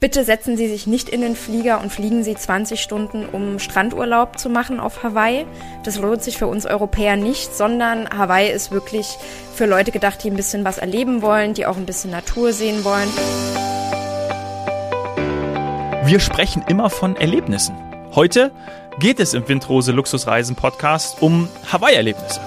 Bitte setzen Sie sich nicht in den Flieger und fliegen Sie 20 Stunden, um Strandurlaub zu machen auf Hawaii. Das lohnt sich für uns Europäer nicht, sondern Hawaii ist wirklich für Leute gedacht, die ein bisschen was erleben wollen, die auch ein bisschen Natur sehen wollen. Wir sprechen immer von Erlebnissen. Heute geht es im Windrose Luxusreisen Podcast um Hawaii-Erlebnisse.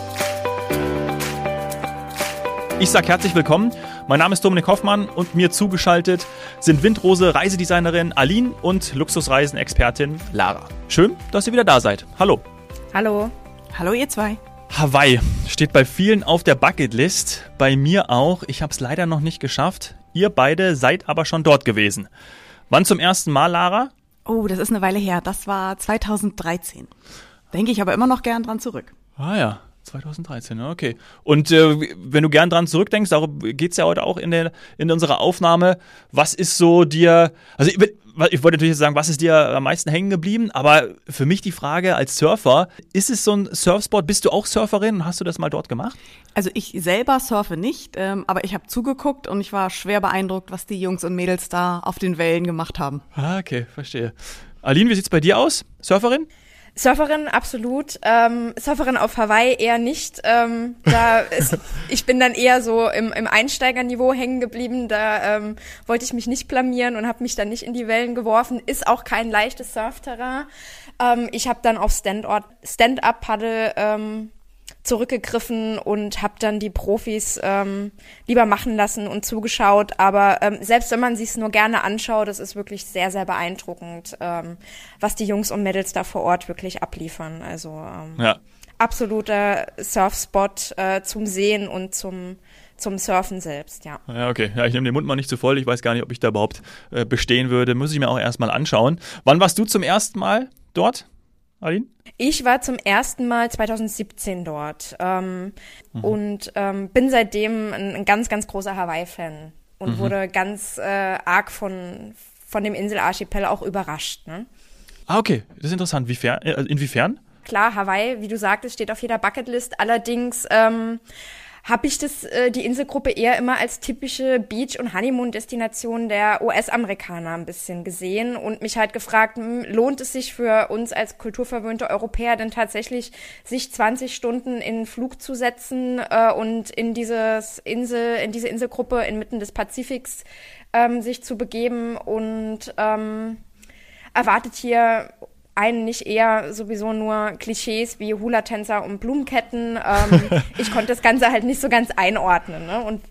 Ich sage herzlich willkommen mein Name ist Dominik Hoffmann und mir zugeschaltet sind Windrose Reisedesignerin Aline und Luxusreisen-Expertin Lara. Schön, dass ihr wieder da seid. Hallo. Hallo. Hallo ihr zwei. Hawaii steht bei vielen auf der Bucketlist, bei mir auch. Ich habe es leider noch nicht geschafft. Ihr beide seid aber schon dort gewesen. Wann zum ersten Mal, Lara? Oh, das ist eine Weile her. Das war 2013. Denke ich aber immer noch gern dran zurück. Ah ja. 2013, okay. Und äh, wenn du gern dran zurückdenkst, darum geht es ja heute auch in, der, in unserer Aufnahme, was ist so dir, also ich, ich wollte natürlich sagen, was ist dir am meisten hängen geblieben, aber für mich die Frage als Surfer, ist es so ein Surfspot, bist du auch Surferin und hast du das mal dort gemacht? Also ich selber surfe nicht, ähm, aber ich habe zugeguckt und ich war schwer beeindruckt, was die Jungs und Mädels da auf den Wellen gemacht haben. Ah, okay, verstehe. Aline, wie sieht's bei dir aus? Surferin? Surferin, absolut. Ähm, Surferin auf Hawaii eher nicht. Ähm, da ist, ich bin dann eher so im, im Einsteigerniveau hängen geblieben. Da ähm, wollte ich mich nicht blamieren und habe mich dann nicht in die Wellen geworfen. Ist auch kein leichtes Surfterrain. Ähm, ich habe dann auf Stand-up-Paddle ähm, zurückgegriffen und habe dann die Profis ähm, lieber machen lassen und zugeschaut. Aber ähm, selbst wenn man sich es nur gerne anschaut, das ist wirklich sehr, sehr beeindruckend, ähm, was die Jungs und Mädels da vor Ort wirklich abliefern. Also ähm, ja. absoluter Surfspot äh, zum Sehen und zum zum Surfen selbst, ja. Ja, okay. Ja, ich nehme den Mund mal nicht zu voll. Ich weiß gar nicht, ob ich da überhaupt äh, bestehen würde. Muss ich mir auch erstmal anschauen. Wann warst du zum ersten Mal dort? Aline? Ich war zum ersten Mal 2017 dort ähm, mhm. und ähm, bin seitdem ein, ein, ganz, ganz großer Hawaii-Fan und mhm. wurde ganz äh, arg von, von dem Inselarchipel auch überrascht. Ne? Ah, okay. Das ist interessant. Wiefern, äh, inwiefern? Klar, Hawaii, wie du sagtest, steht auf jeder Bucketlist. Allerdings ähm, habe ich das, äh, die Inselgruppe eher immer als typische Beach- und Honeymoon-Destination der US-Amerikaner ein bisschen gesehen und mich halt gefragt, hm, lohnt es sich für uns als kulturverwöhnte Europäer denn tatsächlich, sich 20 Stunden in einen Flug zu setzen äh, und in dieses Insel, in diese Inselgruppe inmitten des Pazifiks ähm, sich zu begeben und ähm, erwartet hier einen nicht eher sowieso nur Klischees wie Hula-Tänzer und Blumenketten. Ähm, ich konnte das Ganze halt nicht so ganz einordnen ne? und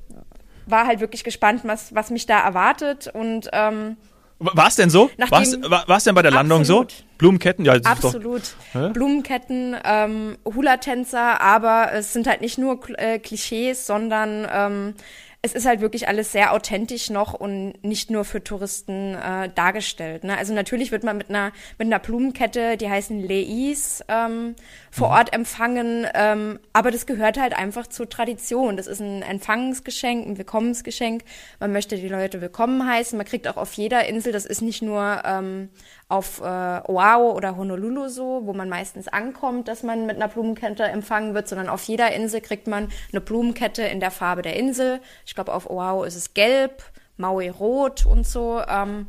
war halt wirklich gespannt, was, was mich da erwartet und ähm, war es denn so? War es denn bei der Landung absolut. so? Blumenketten? Ja, absolut. Doch, Blumenketten, ähm, Hula-Tänzer, aber es sind halt nicht nur äh, Klischees, sondern ähm, es ist halt wirklich alles sehr authentisch noch und nicht nur für Touristen äh, dargestellt. Ne? Also natürlich wird man mit einer mit einer Blumenkette, die heißen Leis, ähm, vor mhm. Ort empfangen, ähm, aber das gehört halt einfach zur Tradition. Das ist ein Empfangsgeschenk, ein Willkommensgeschenk. Man möchte die Leute willkommen heißen. Man kriegt auch auf jeder Insel, das ist nicht nur ähm, auf äh, Oahu oder Honolulu so, wo man meistens ankommt, dass man mit einer Blumenkette empfangen wird, sondern auf jeder Insel kriegt man eine Blumenkette in der Farbe der Insel. Ich glaube, auf Oahu ist es gelb, Maui rot und so. Ähm,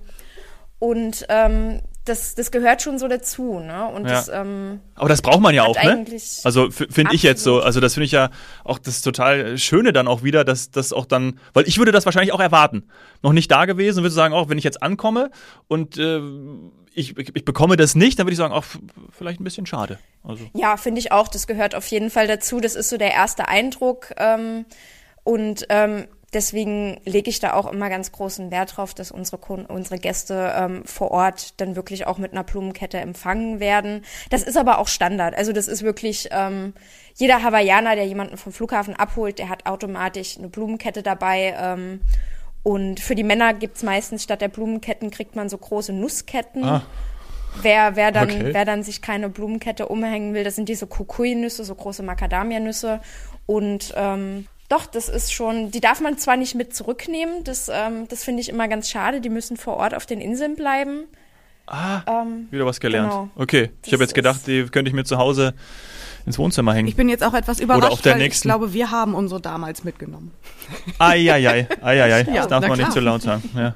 und ähm, das, das gehört schon so dazu, ne? Und ja. das, ähm, Aber das braucht man ja auch, ne? Also finde ich jetzt so, also das finde ich ja auch das total Schöne dann auch wieder, dass das auch dann, weil ich würde das wahrscheinlich auch erwarten. Noch nicht da gewesen, würde sagen, auch wenn ich jetzt ankomme und äh, ich, ich bekomme das nicht, dann würde ich sagen, auch vielleicht ein bisschen schade. Also. Ja, finde ich auch. Das gehört auf jeden Fall dazu. Das ist so der erste Eindruck. Ähm, und ähm, deswegen lege ich da auch immer ganz großen Wert drauf, dass unsere Kunden, unsere Gäste ähm, vor Ort dann wirklich auch mit einer Blumenkette empfangen werden. Das ist aber auch Standard. Also das ist wirklich ähm, jeder Hawaiianer, der jemanden vom Flughafen abholt, der hat automatisch eine Blumenkette dabei. Ähm, und für die Männer gibt's meistens statt der Blumenketten kriegt man so große Nussketten. Ah. Wer, wer, dann, okay. wer dann sich keine Blumenkette umhängen will, das sind diese Kukui-Nüsse, so große Macadamia-Nüsse. Und ähm, doch, das ist schon, die darf man zwar nicht mit zurücknehmen, das, ähm, das finde ich immer ganz schade, die müssen vor Ort auf den Inseln bleiben. Ah, ähm, wieder was gelernt. Genau. Okay, ich habe jetzt gedacht, die könnte ich mir zu Hause ins Wohnzimmer hängen. Ich bin jetzt auch etwas überrascht, Oder auf der weil nächsten. ich glaube, wir haben unsere damals mitgenommen. Eieiei, eieiei, ja, das darf man klar. nicht zu laut sagen. Ja.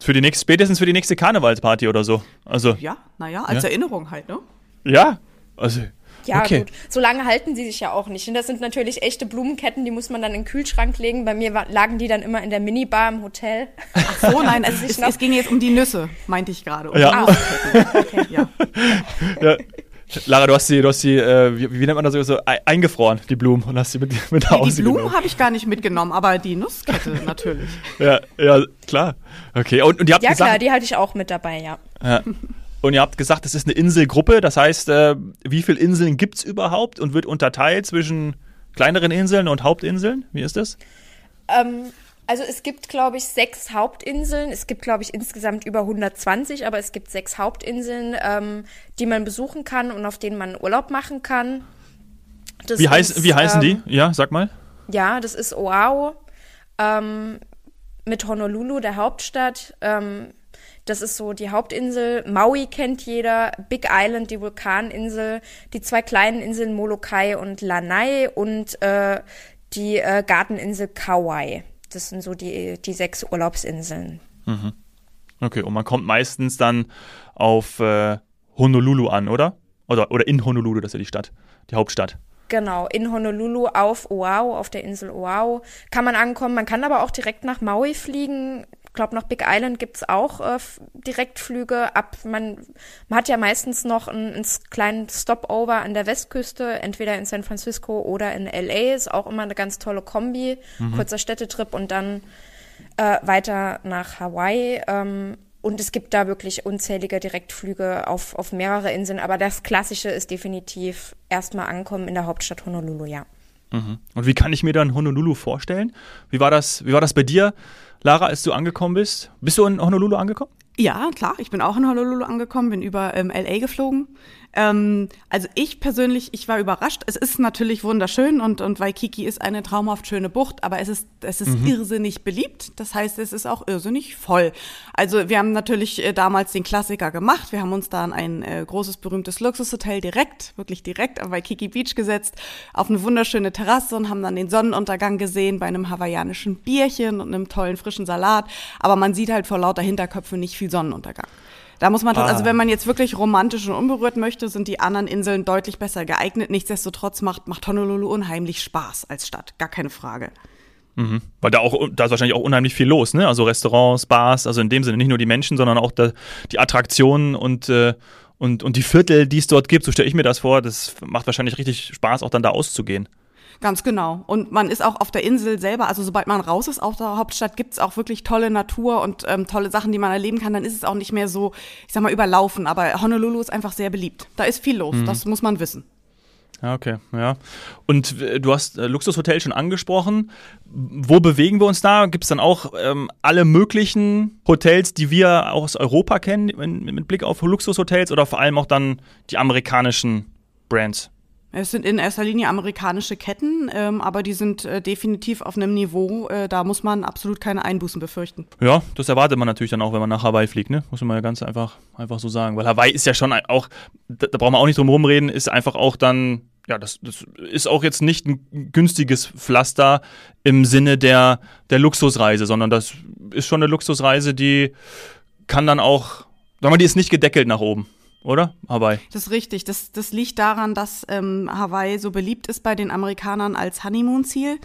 Für die nächste, spätestens für die nächste Karnevalsparty oder so. Also. Ja, naja, als Ja. Erinnerung halt, ne? Ja. Also. Ja, okay. gut. So lange halten sie sich ja auch nicht. Und das sind natürlich echte Blumenketten, die muss man dann in den Kühlschrank legen. Bei mir lagen die dann immer in der Minibar im Hotel. Ach so, nein, es, sich es, es ging jetzt um die Nüsse, meinte ich gerade. Um Ja. Nussketten. Okay, ja. Ja. Lara, du hast sie, du hast sie, äh, wie, wie nennt man das so, ei- eingefroren, die Blumen, und hast sie mit, mit nach Die Hause Blumen genommen. habe ich gar nicht mitgenommen, aber die Nusskette natürlich. Ja, ja, klar. Okay, und, und ihr habt Ja, gesagt, klar, die hatte ich auch mit dabei, ja. Ja. Und ihr habt gesagt, es ist eine Inselgruppe. Das heißt, äh, wie viele Inseln gibt es überhaupt und wird unterteilt zwischen kleineren Inseln und Hauptinseln? Wie ist das? Ähm, also es gibt, glaube ich, sechs Hauptinseln. Es gibt, glaube ich, insgesamt über 120, aber es gibt sechs Hauptinseln, ähm, die man besuchen kann und auf denen man Urlaub machen kann. Das Wie, heiß, ist, wie heißen ähm, die? Ja, sag mal. Ja, das ist Oahu ähm, mit Honolulu, der Hauptstadt. Ähm, das ist so die Hauptinsel. Maui kennt jeder. Big Island, die Vulkaninsel. Die zwei kleinen Inseln Molokai und Lanai und äh, die äh, Garteninsel Kauai. Das sind so die, die sechs Urlaubsinseln. Okay, und man kommt meistens dann auf äh, Honolulu an, oder? Oder, oder in Honolulu, das ist ja die Stadt, die Hauptstadt. Genau, in Honolulu auf Oahu, auf der Insel Oahu, kann man ankommen. Man kann aber auch direkt nach Maui fliegen. Ich glaube, nach Big Island gibt's auch äh, Direktflüge ab. Man, man hat ja meistens noch einen, kleinen Stopover an der Westküste, entweder in San Francisco oder in LA. Ist auch immer eine ganz tolle Kombi. Kurzer Städtetrip und dann äh, weiter nach Hawaii. Ähm, und es gibt da wirklich unzählige Direktflüge auf, auf mehrere Inseln. Aber das Klassische ist definitiv erstmal ankommen in der Hauptstadt Honolulu, ja. Und wie kann ich mir dann Honolulu vorstellen? Wie war das, wie war das bei dir, Lara, als du angekommen bist? Bist du in Honolulu angekommen? Ja, klar, ich bin auch in Honolulu angekommen, bin über ähm, LA geflogen. Ähm, also ich persönlich, ich war überrascht. Es ist natürlich wunderschön und, und Waikiki ist eine traumhaft schöne Bucht, aber es ist, es ist irrsinnig beliebt. Das heißt, es ist auch irrsinnig voll. Also wir haben natürlich äh, damals den Klassiker gemacht. Wir haben uns da an ein äh, großes, berühmtes Luxushotel direkt, wirklich direkt am Waikiki Beach gesetzt, auf eine wunderschöne Terrasse und haben dann den Sonnenuntergang gesehen bei einem hawaiianischen Bierchen und einem tollen frischen Salat. Aber man sieht halt vor lauter Hinterköpfe nicht viel Sonnenuntergang. Da muss man, Ah. also wenn man jetzt wirklich romantisch und unberührt möchte, sind die anderen Inseln deutlich besser geeignet. Nichtsdestotrotz macht, macht Honolulu unheimlich Spaß als Stadt. Gar keine Frage. Weil da auch, da ist wahrscheinlich auch unheimlich viel los, ne? Also Restaurants, Bars, also in dem Sinne nicht nur die Menschen, sondern auch da, die Attraktionen und, äh, und, und die Viertel, die es dort gibt. So stelle ich mir das vor. Das macht wahrscheinlich richtig Spaß, auch dann da auszugehen. Ganz genau. Und man ist auch auf der Insel selber, also sobald man raus ist aus der Hauptstadt, gibt's auch wirklich tolle Natur und ähm, tolle Sachen, die man erleben kann. Dann ist es auch nicht mehr so, ich sag mal, überlaufen. Aber Honolulu ist einfach sehr beliebt. Da ist viel los, das muss man wissen. Ja, okay, ja. Und äh, du hast äh, Luxushotel schon angesprochen. Wo bewegen wir uns da? Gibt es dann auch ähm, alle möglichen Hotels, die wir aus Europa kennen, in, mit Blick auf Luxushotels oder vor allem auch dann die amerikanischen Brands? Es sind in erster Linie amerikanische Ketten, ähm, aber die sind äh, definitiv auf einem Niveau, äh, da muss man absolut keine Einbußen befürchten. Ja, das erwartet man natürlich dann auch, wenn man nach Hawaii fliegt, ne? Muss man ja ganz einfach, einfach so sagen. Weil Hawaii ist ja schon auch, da, da brauchen wir auch nicht drum rumreden, ist einfach auch dann, ja, das, das ist auch jetzt nicht ein günstiges Pflaster im Sinne der, der Luxusreise, sondern das ist schon eine Luxusreise, die kann dann auch, sagen wir mal, die ist nicht gedeckelt nach oben, oder? Hawaii. Das ist richtig. Das, das liegt daran, dass ähm, Hawaii so beliebt ist bei den Amerikanern als Honeymoon-Ziel.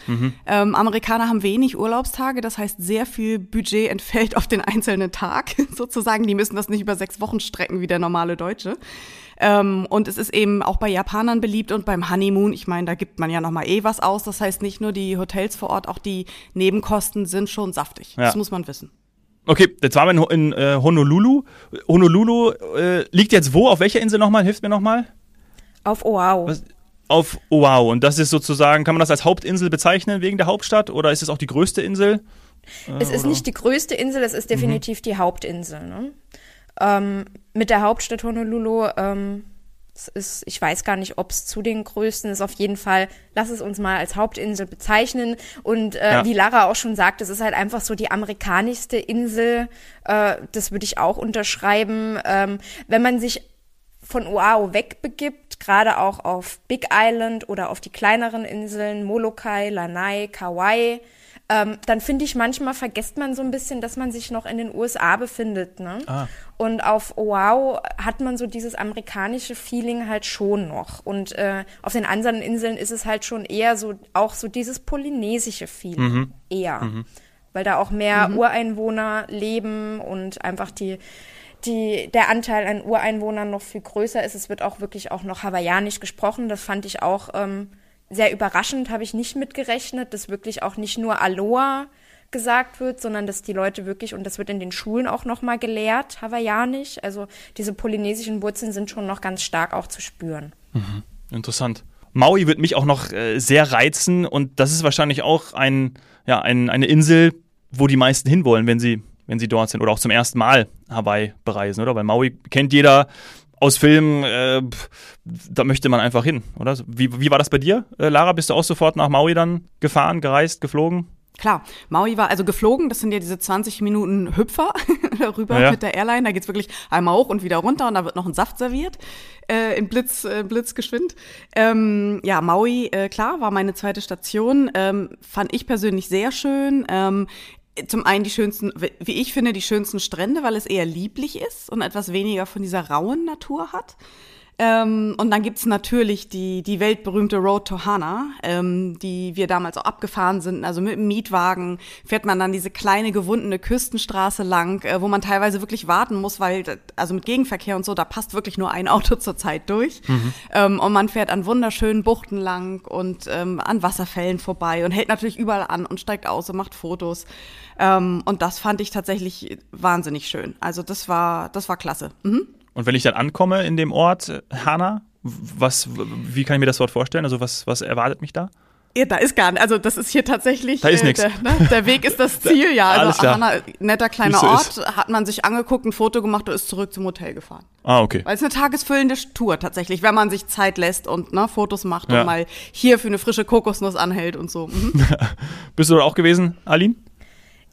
Ähm, Amerikaner haben wenig Urlaubstage, das heißt, sehr viel Budget entfällt auf den einzelnen Tag sozusagen. Die müssen das nicht über sechs Wochen strecken wie der normale Deutsche. Ähm, und es ist eben auch bei Japanern beliebt und beim Honeymoon, ich meine, da gibt man ja noch mal eh was aus. Das heißt, nicht nur die Hotels vor Ort, auch die Nebenkosten sind schon saftig. Ja. Das muss man wissen. Okay, jetzt waren wir in, in äh, Honolulu. Honolulu äh, liegt jetzt wo? Auf welcher Insel nochmal? Hilft mir nochmal? Auf Oahu. Was? Auf Oahu. Und das ist sozusagen, kann man das als Hauptinsel bezeichnen wegen der Hauptstadt oder ist es auch die größte Insel? Es ist nicht die größte Insel, es ist definitiv die Hauptinsel. Ne? Ähm, mit der Hauptstadt Honolulu, ähm, es ist, ich weiß gar nicht, ob es zu den größten ist. Auf jeden Fall, lass es uns mal als Hauptinsel bezeichnen. Und äh, Ja. wie Lara auch schon sagt, es ist halt einfach so die amerikanischste Insel. Äh, das würde ich auch unterschreiben. Ähm, wenn man sich von Oahu wegbegibt, gerade auch auf Big Island oder auf die kleineren Inseln, Molokai, Lanai, Kauai, ähm, dann finde ich, manchmal vergisst man so ein bisschen, dass man sich noch in den USA befindet. Ne? Ah. Und auf Oahu hat man so dieses amerikanische Feeling halt schon noch. Und äh, auf den anderen Inseln ist es halt schon eher so, auch so dieses polynesische Feeling. Mhm. Eher. Mhm. Weil da auch mehr mhm. Ureinwohner leben und einfach die die, der Anteil an Ureinwohnern noch viel größer ist. Es wird auch wirklich auch noch hawaiianisch gesprochen. Das fand ich auch ähm, sehr überraschend, habe ich nicht mitgerechnet, dass wirklich auch nicht nur Aloha gesagt wird, sondern dass die Leute wirklich, und das wird in den Schulen auch nochmal gelehrt, hawaiianisch, also diese polynesischen Wurzeln sind schon noch ganz stark auch zu spüren. Mhm. Interessant. Maui wird mich auch noch äh, sehr reizen und das ist wahrscheinlich auch ein, ja, ein, eine Insel, wo die meisten hinwollen, wenn sie, wenn sie dort sind oder auch zum ersten Mal Hawaii bereisen, oder? Weil Maui kennt jeder, aus Filmen, äh, da möchte man einfach hin, oder? Wie, wie war das bei dir, äh, Lara? Bist du auch sofort nach Maui dann gefahren, gereist, geflogen? Klar, Maui war also geflogen, das sind ja diese 20 Minuten Hüpfer darüber ja. mit der Airline. Da geht's wirklich einmal hoch und wieder runter und da wird noch ein Saft serviert äh, in Blitz, äh, Blitzgeschwind. Ähm, ja, Maui, äh, klar, war meine zweite Station. Ähm, fand ich persönlich sehr schön. Ähm, zum einen die schönsten, wie ich finde, die schönsten Strände, weil es eher lieblich ist und etwas weniger von dieser rauen Natur hat. Ähm, und dann gibt's natürlich die, die weltberühmte Road to Hana, ähm, die wir damals auch abgefahren sind. Also mit dem Mietwagen fährt man dann diese kleine gewundene Küstenstraße lang, äh, wo man teilweise wirklich warten muss, weil, also mit Gegenverkehr und so, da passt wirklich nur ein Auto zur Zeit durch. Mhm. Ähm, und man fährt an wunderschönen Buchten lang und ähm, an Wasserfällen vorbei und hält natürlich überall an und steigt aus und macht Fotos. Ähm, und das fand ich tatsächlich wahnsinnig schön. Also das war, das war klasse. Mhm. Und wenn ich dann ankomme in dem Ort Hana, was, wie kann ich mir das dort vorstellen? Also was, was erwartet mich da? Ja, da ist gar nicht. Also das ist hier tatsächlich. Da ist äh, nichts. Der, ne, der, Weg ist das Ziel, ja. Also. Hana, netter kleiner Ort, ist. hat man sich angeguckt, ein Foto gemacht und ist zurück zum Hotel gefahren. Ah, okay. Weil es eine tagesfüllende Tour tatsächlich, wenn man sich Zeit lässt und ne, Fotos macht ja. und mal hier für eine frische Kokosnuss anhält und so. Mhm. Bist du da auch gewesen, Aline?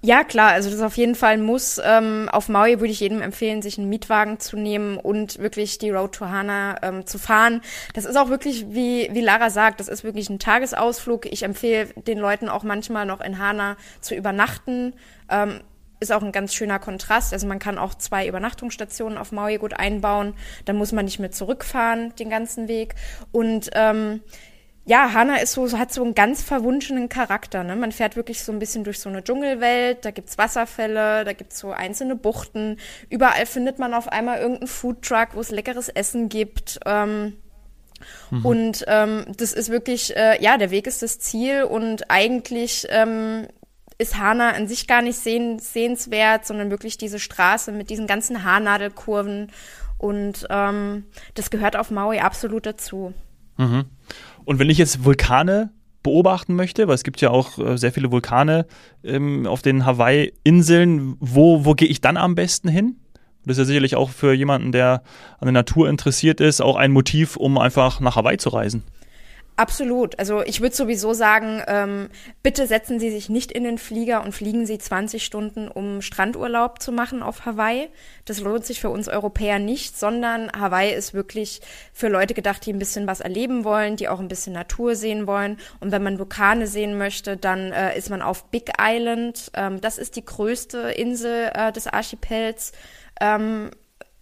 Ja, klar, also das ist auf jeden Fall ein Muss. Ähm, auf Maui würde ich jedem empfehlen, sich einen Mietwagen zu nehmen und wirklich die Road to Hana ähm, zu fahren. Das ist auch wirklich, wie, wie Lara sagt, das ist wirklich ein Tagesausflug. Ich empfehle den Leuten auch manchmal noch in Hana zu übernachten. Ähm, ist auch ein ganz schöner Kontrast. Also man kann auch zwei Übernachtungsstationen auf Maui gut einbauen. Dann muss man nicht mehr zurückfahren den ganzen Weg. Und ähm, ja, Hana ist so, hat so einen ganz verwunschenen Charakter. Ne? Man fährt wirklich so ein bisschen durch so eine Dschungelwelt, da gibt's Wasserfälle, da gibt's so einzelne Buchten. Überall findet man auf einmal irgendeinen Foodtruck, wo es leckeres Essen gibt. Ähm, mhm. Und ähm, das ist wirklich, äh, ja, der Weg ist das Ziel und eigentlich ähm, ist Hana an sich gar nicht sehen, sehenswert, sondern wirklich diese Straße mit diesen ganzen Haarnadelkurven. Und ähm, das gehört auf Maui absolut dazu. Mhm. Und wenn ich jetzt Vulkane beobachten möchte, weil es gibt ja auch äh, sehr viele Vulkane ähm, auf den Hawaii-Inseln, wo, wo gehe ich dann am besten hin? Das ist ja sicherlich auch für jemanden, der an der Natur interessiert ist, auch ein Motiv, um einfach nach Hawaii zu reisen. Absolut. Also ich würde sowieso sagen, ähm, bitte setzen Sie sich nicht in den Flieger und fliegen Sie 20 Stunden, um Strandurlaub zu machen auf Hawaii. Das lohnt sich für uns Europäer nicht, sondern Hawaii ist wirklich für Leute gedacht, die ein bisschen was erleben wollen, die auch ein bisschen Natur sehen wollen. Und wenn man Vulkane sehen möchte, dann äh, ist man auf Big Island. Ähm, das ist die größte Insel äh, des Archipels. Ähm,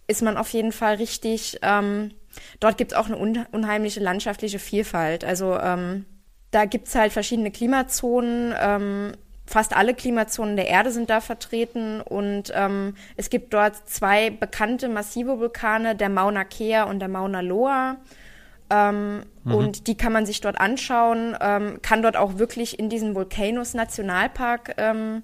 ist man auf jeden Fall richtig. Ähm, Dort gibt es auch eine unheimliche landschaftliche Vielfalt. Also ähm, da gibt es halt verschiedene Klimazonen. Ähm, fast alle Klimazonen der Erde sind da vertreten und ähm, es gibt dort zwei bekannte massive Vulkane, der Mauna Kea und der Mauna Loa. Ähm, mhm. Und die kann man sich dort anschauen, ähm, kann dort auch wirklich in diesen Volcanoes Nationalpark, ähm,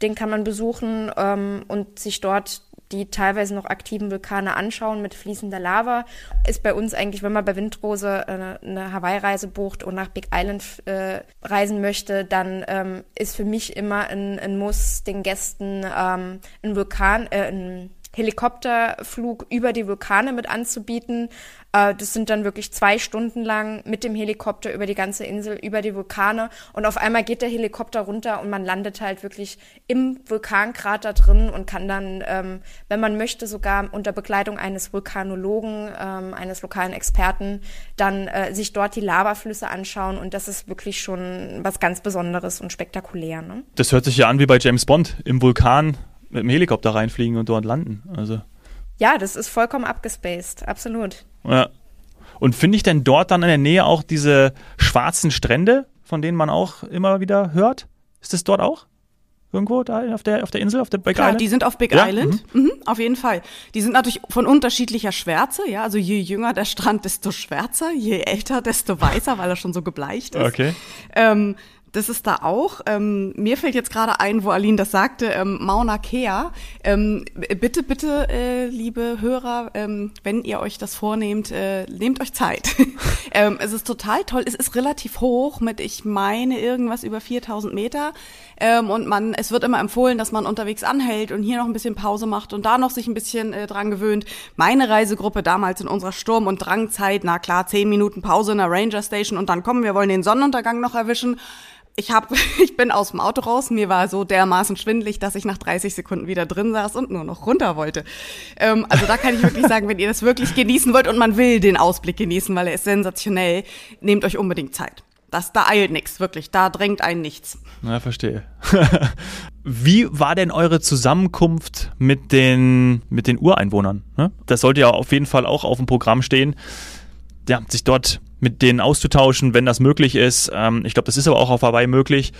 den kann man besuchen ähm, und sich dort die teilweise noch aktiven Vulkane anschauen mit fließender Lava. Ist bei uns eigentlich, wenn man bei Windrose äh, eine Hawaii-Reise bucht und nach Big Island äh, reisen möchte, dann ähm, ist für mich immer ein, ein Muss, den Gästen ähm, einen Vulkan, äh, einen Helikopterflug über die Vulkane mit anzubieten. Äh, das sind dann wirklich zwei Stunden lang mit dem Helikopter über die ganze Insel, über die Vulkane. Und auf einmal geht der Helikopter runter und man landet halt wirklich im Vulkankrater drin und kann dann, ähm, wenn man möchte, sogar unter Begleitung eines Vulkanologen, ähm, eines lokalen Experten, dann äh, sich dort die Lavaflüsse anschauen. Und das ist wirklich schon was ganz Besonderes und spektakulär. Ne? Das hört sich ja an wie bei James Bond im Vulkan mit dem Helikopter reinfliegen und dort landen. Also. Ja, das ist vollkommen abgespaced, absolut. Ja. Und finde ich denn dort dann in der Nähe auch diese schwarzen Strände, von denen man auch immer wieder hört? Ist das dort auch? Irgendwo da auf der, auf der Insel, auf der Big Klar, Island? die sind auf Big Ja? Island, mhm. auf jeden Fall. Die sind natürlich von unterschiedlicher Schwärze, ja. Also je jünger der Strand, desto schwärzer, je älter, desto weißer, weil er schon so gebleicht ist. Okay. Ähm, das ist da auch. Ähm, mir fällt jetzt gerade ein, wo Aline das sagte, ähm, Mauna Kea. Ähm, bitte, bitte, äh, liebe Hörer, ähm, wenn ihr euch das vornehmt, äh, nehmt euch Zeit. ähm, es ist total toll. Es ist relativ hoch mit, ich meine, irgendwas über 4000 Meter. Ähm, und man, es wird immer empfohlen, dass man unterwegs anhält und hier noch ein bisschen Pause macht und da noch sich ein bisschen äh, dran gewöhnt. Meine Reisegruppe damals in unserer Sturm- und Drangzeit, na klar, zehn Minuten Pause in der Ranger Station und dann kommen wir wollen den Sonnenuntergang noch erwischen ich hab, ich bin aus dem Auto raus, mir war so dermaßen schwindelig, dass ich nach 30 Sekunden wieder drin saß und nur noch runter wollte. Ähm, also da kann ich wirklich sagen, wenn ihr das wirklich genießen wollt und man will den Ausblick genießen, weil er ist sensationell, nehmt euch unbedingt Zeit. Das, da eilt nichts, wirklich, da drängt einen nichts. Na, verstehe. Wie war denn eure Zusammenkunft mit den, mit den Ureinwohnern? ne? Das sollte ja auf jeden Fall auch auf dem Programm stehen. Ja, sich dort mit denen auszutauschen, wenn das möglich ist. Ähm, ich glaube, das ist aber auch auf Hawaii möglich.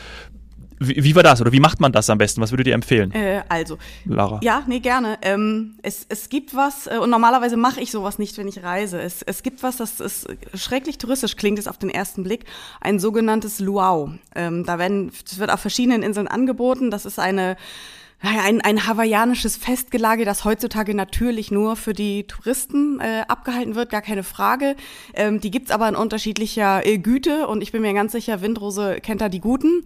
Wie, wie war das oder wie macht man das am besten? Was würdet ihr empfehlen, Äh, also, Lara? Ja, nee, gerne. Ähm, es, es gibt was, äh, und normalerweise mache ich sowas nicht, wenn ich reise. Es, es gibt was, das ist schrecklich touristisch, klingt es auf den ersten Blick, ein sogenanntes Luau. Ähm, da werden, das wird auf verschiedenen Inseln angeboten. Das ist eine ein, ein hawaiianisches Festgelage, das heutzutage natürlich nur für die Touristen äh, abgehalten wird, gar keine Frage. Ähm, die gibt's aber in unterschiedlicher äh, Güte und ich bin mir ganz sicher, Windrose kennt da die Guten,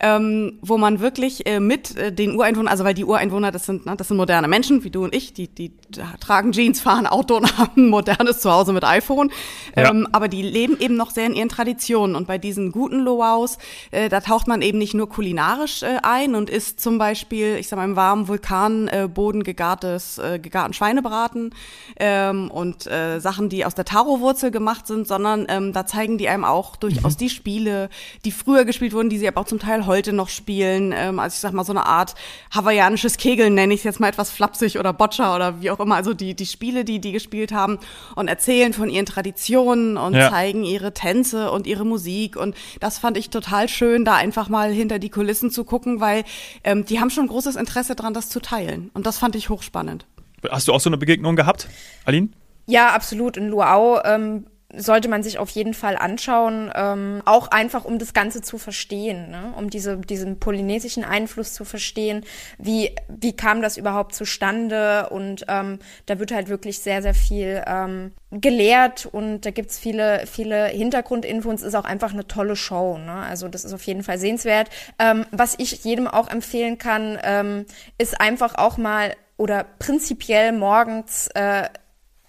ähm, wo man wirklich äh, mit äh, den Ureinwohnern, also weil die Ureinwohner, das sind, ne, das sind moderne Menschen, wie du und ich, die, die tragen Jeans, fahren Auto und haben ein modernes Zuhause mit iPhone, Ja. ähm, aber die leben eben noch sehr in ihren Traditionen und bei diesen guten Luaus, äh, da taucht man eben nicht nur kulinarisch äh, ein und isst zum Beispiel, ich sag mal, im warmen Vulkanboden äh, gegartes, äh, gegarten Schweinebraten ähm, und äh, Sachen, die aus der Taro-Wurzel gemacht sind, sondern ähm, da zeigen die einem auch durchaus die Spiele, die früher gespielt wurden, die sie aber auch zum Teil heute noch spielen. Ähm, also ich sag mal so eine Art hawaiianisches Kegeln nenne ich es jetzt mal etwas flapsig oder Boccia oder wie auch immer. Also die, die Spiele, die die gespielt haben und erzählen von ihren Traditionen und Ja. zeigen ihre Tänze und ihre Musik. Und das fand ich total schön, da einfach mal hinter die Kulissen zu gucken, weil ähm, die haben schon großes Interesse dran, das zu teilen. Und das fand ich hochspannend. Hast du auch so eine Begegnung gehabt, Aline? Ja, absolut. In Luau ähm, sollte man sich auf jeden Fall anschauen, ähm, auch einfach um das Ganze zu verstehen, ne? um diese, diesen polynesischen Einfluss zu verstehen. Wie, wie kam das überhaupt zustande? Und ähm, da wird halt wirklich sehr, sehr viel ähm, gelehrt und da gibt's viele, viele Hintergrundinfos. Es ist auch einfach eine tolle Show. Ne? Also das ist auf jeden Fall sehenswert. Ähm, was ich jedem auch empfehlen kann, ähm, ist einfach auch mal oder prinzipiell morgens äh,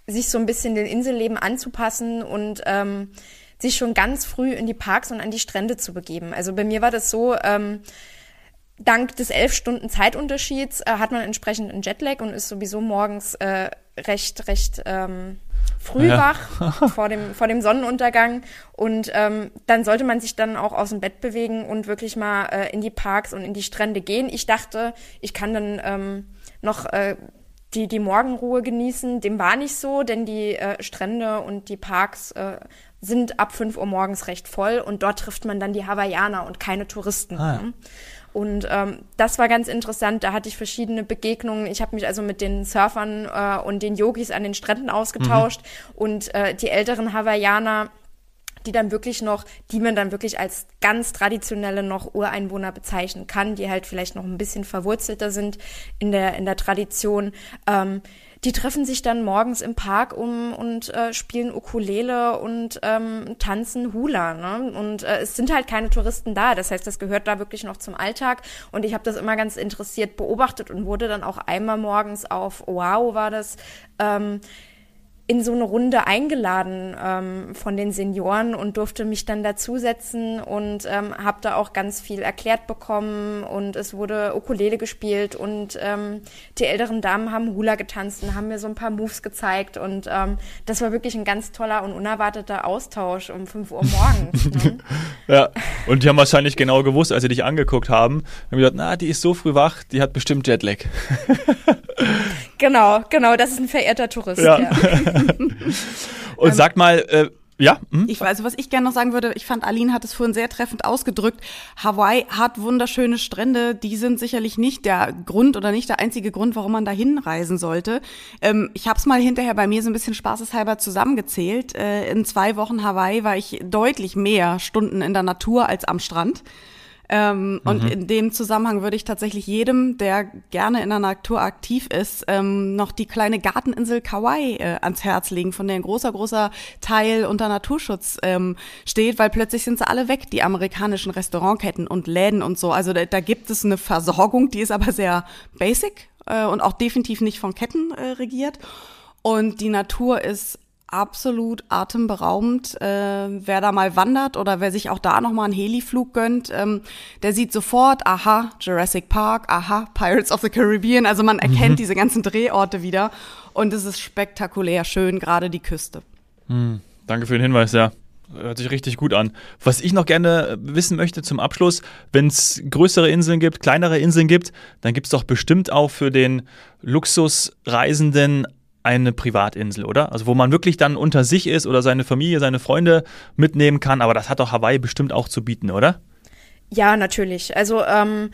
sich so ein bisschen den Inselleben anzupassen und ähm, sich schon ganz früh in die Parks und an die Strände zu begeben. Also bei mir war das so, ähm, dank des elf Stunden Zeitunterschieds äh, hat man entsprechend einen Jetlag und ist sowieso morgens äh, recht, recht ähm, früh Ja. wach vor dem, vor dem Sonnenuntergang. Und ähm, dann sollte man sich dann auch aus dem Bett bewegen und wirklich mal äh, in die Parks und in die Strände gehen. Ich dachte, ich kann dann ähm, noch äh, die, die Morgenruhe genießen. Dem war nicht so, denn die äh, Strände und die Parks äh, sind ab 5 Uhr morgens recht voll und dort trifft man dann die Hawaiianer und keine Touristen. Ah, ja. ne? Und ähm, das war ganz interessant. Da hatte ich verschiedene Begegnungen. Ich habe mich also mit den Surfern äh, und den Yogis an den Stränden ausgetauscht und äh, die älteren Hawaiianer die dann wirklich noch, die man dann wirklich als ganz traditionelle noch Ureinwohner bezeichnen kann, die halt vielleicht noch ein bisschen verwurzelter sind in der, in der Tradition. Ähm, die treffen sich dann morgens im Park um und äh, spielen Ukulele und ähm, tanzen Hula. Ne? Und äh, es sind halt keine Touristen da. Das heißt, das gehört da wirklich noch zum Alltag. Und ich habe das immer ganz interessiert beobachtet und wurde dann auch einmal morgens auf Wow war das. Ähm, in so eine Runde eingeladen ähm, von den Senioren und durfte mich dann dazusetzen und ähm, habe da auch ganz viel erklärt bekommen und es wurde Ukulele gespielt und ähm, die älteren Damen haben Hula getanzt und haben mir so ein paar Moves gezeigt und ähm, das war wirklich ein ganz toller und unerwarteter Austausch um 5 Uhr morgens. ne? ja, und die haben wahrscheinlich genau gewusst, als sie dich angeguckt haben, haben gesagt, na, die ist so früh wach, die hat bestimmt Jetlag. genau, genau, das ist ein verehrter Tourist. Ja. ja. Und ähm, sag mal, äh, ja. Hm? Ich also was ich gerne noch sagen würde, ich fand Aline hat es vorhin sehr treffend ausgedrückt. Hawaii hat wunderschöne Strände, die sind sicherlich nicht der Grund oder nicht der einzige Grund, warum man da hinreisen sollte. Ähm, ich habe es mal hinterher bei mir so ein bisschen spaßeshalber zusammengezählt. Äh, in zwei Wochen Hawaii war ich deutlich mehr Stunden in der Natur als am Strand. Ähm, mhm. Und in dem Zusammenhang würde ich tatsächlich jedem, der gerne in der Natur aktiv ist, ähm, noch die kleine Garteninsel Kauai äh, ans Herz legen, von der ein großer, großer Teil unter Naturschutz ähm, steht, weil plötzlich sind sie alle weg, die amerikanischen Restaurantketten und Läden und so. Also da, da gibt es eine Versorgung, die ist aber sehr basic äh, und auch definitiv nicht von Ketten äh, regiert. Und die Natur ist absolut atemberaubend. Äh, wer da mal wandert oder wer sich auch da nochmal einen Heliflug gönnt, ähm, der sieht sofort, aha, Jurassic Park, aha, Pirates of the Caribbean. Also man erkennt mhm. diese ganzen Drehorte wieder und es ist spektakulär schön, gerade die Küste. Mhm. Danke für den Hinweis, ja. Hört sich richtig gut an. Was ich noch gerne wissen möchte zum Abschluss, wenn es größere Inseln gibt, kleinere Inseln gibt, dann gibt es doch bestimmt auch für den Luxusreisenden eine Privatinsel, oder? Also wo man wirklich dann unter sich ist oder seine Familie, seine Freunde mitnehmen kann. Aber das hat doch Hawaii bestimmt auch zu bieten, oder? Ja, natürlich. Also ähm,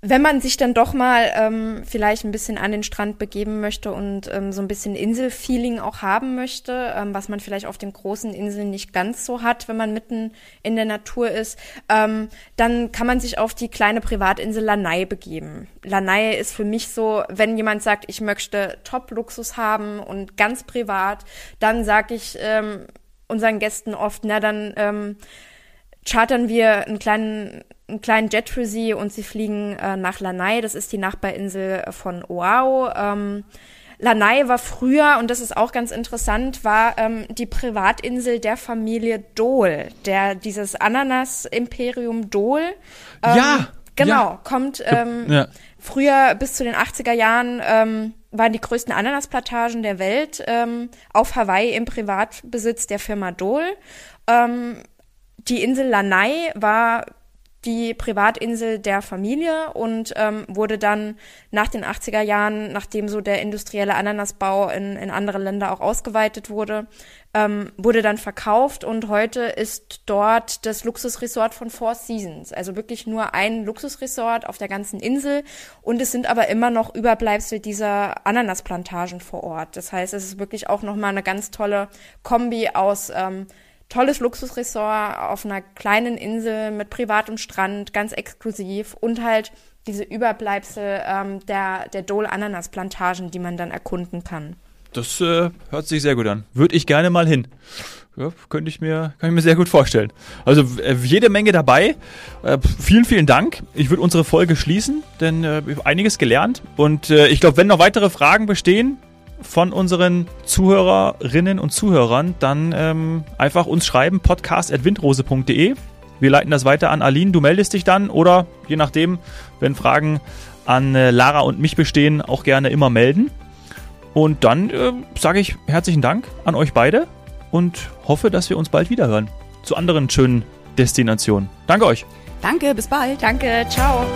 wenn man sich dann doch mal ähm, vielleicht ein bisschen an den Strand begeben möchte und ähm, so ein bisschen Inselfeeling auch haben möchte, ähm, was man vielleicht auf den großen Inseln nicht ganz so hat, wenn man mitten in der Natur ist, ähm, dann kann man sich auf die kleine Privatinsel Lanai begeben. Lanai ist für mich so, wenn jemand sagt, ich möchte Top-Luxus haben und ganz privat, dann sage ich ähm, unseren Gästen oft, na dann ähm, chartern wir einen kleinen einen kleinen Jet für sie und sie fliegen äh, nach Lanai. Das ist die Nachbarinsel von Oahu. Ähm, Lanai war früher, und das ist auch ganz interessant, war ähm, die Privatinsel der Familie Dole, der dieses Ananas-Imperium Dole. Ähm, ja! Genau, ja. kommt ähm, ja. früher bis zu den 80er Jahren ähm, waren die größten Ananasplantagen der Welt ähm, auf Hawaii im Privatbesitz der Firma Dole. Ähm, die Insel Lanai war die Privatinsel der Familie und ähm, wurde dann nach den 80er Jahren, nachdem so der industrielle Ananasbau in, in andere Länder auch ausgeweitet wurde, ähm, wurde dann verkauft und heute ist dort das Luxusresort von Four Seasons. Also wirklich nur ein Luxusresort auf der ganzen Insel und es sind aber immer noch Überbleibsel dieser Ananasplantagen vor Ort. Das heißt, es ist wirklich auch nochmal eine ganz tolle Kombi aus ähm, tolles Luxusresort auf einer kleinen Insel mit privatem Strand, ganz exklusiv und halt diese Überbleibsel ähm, der, der Dole-Ananas-Plantagen, die man dann erkunden kann. Das äh, hört sich sehr gut an. Würde ich gerne mal hin. Ja, könnte ich mir, kann ich mir sehr gut vorstellen. Also äh, jede Menge dabei. Äh, vielen, vielen Dank. Ich würde unsere Folge schließen, denn äh, einiges gelernt. Und äh, ich glaube, wenn noch weitere Fragen bestehen, von unseren Zuhörerinnen und Zuhörern, dann ähm, einfach uns schreiben, podcast.windrose.de. Wir leiten das weiter an Aline, du meldest dich dann oder je nachdem, wenn Fragen an äh, Lara und mich bestehen, auch gerne immer melden. Und dann äh, sage ich herzlichen Dank an euch beide und hoffe, dass wir uns bald wieder hören zu anderen schönen Destinationen. Danke euch. Danke, bis bald. Danke, ciao.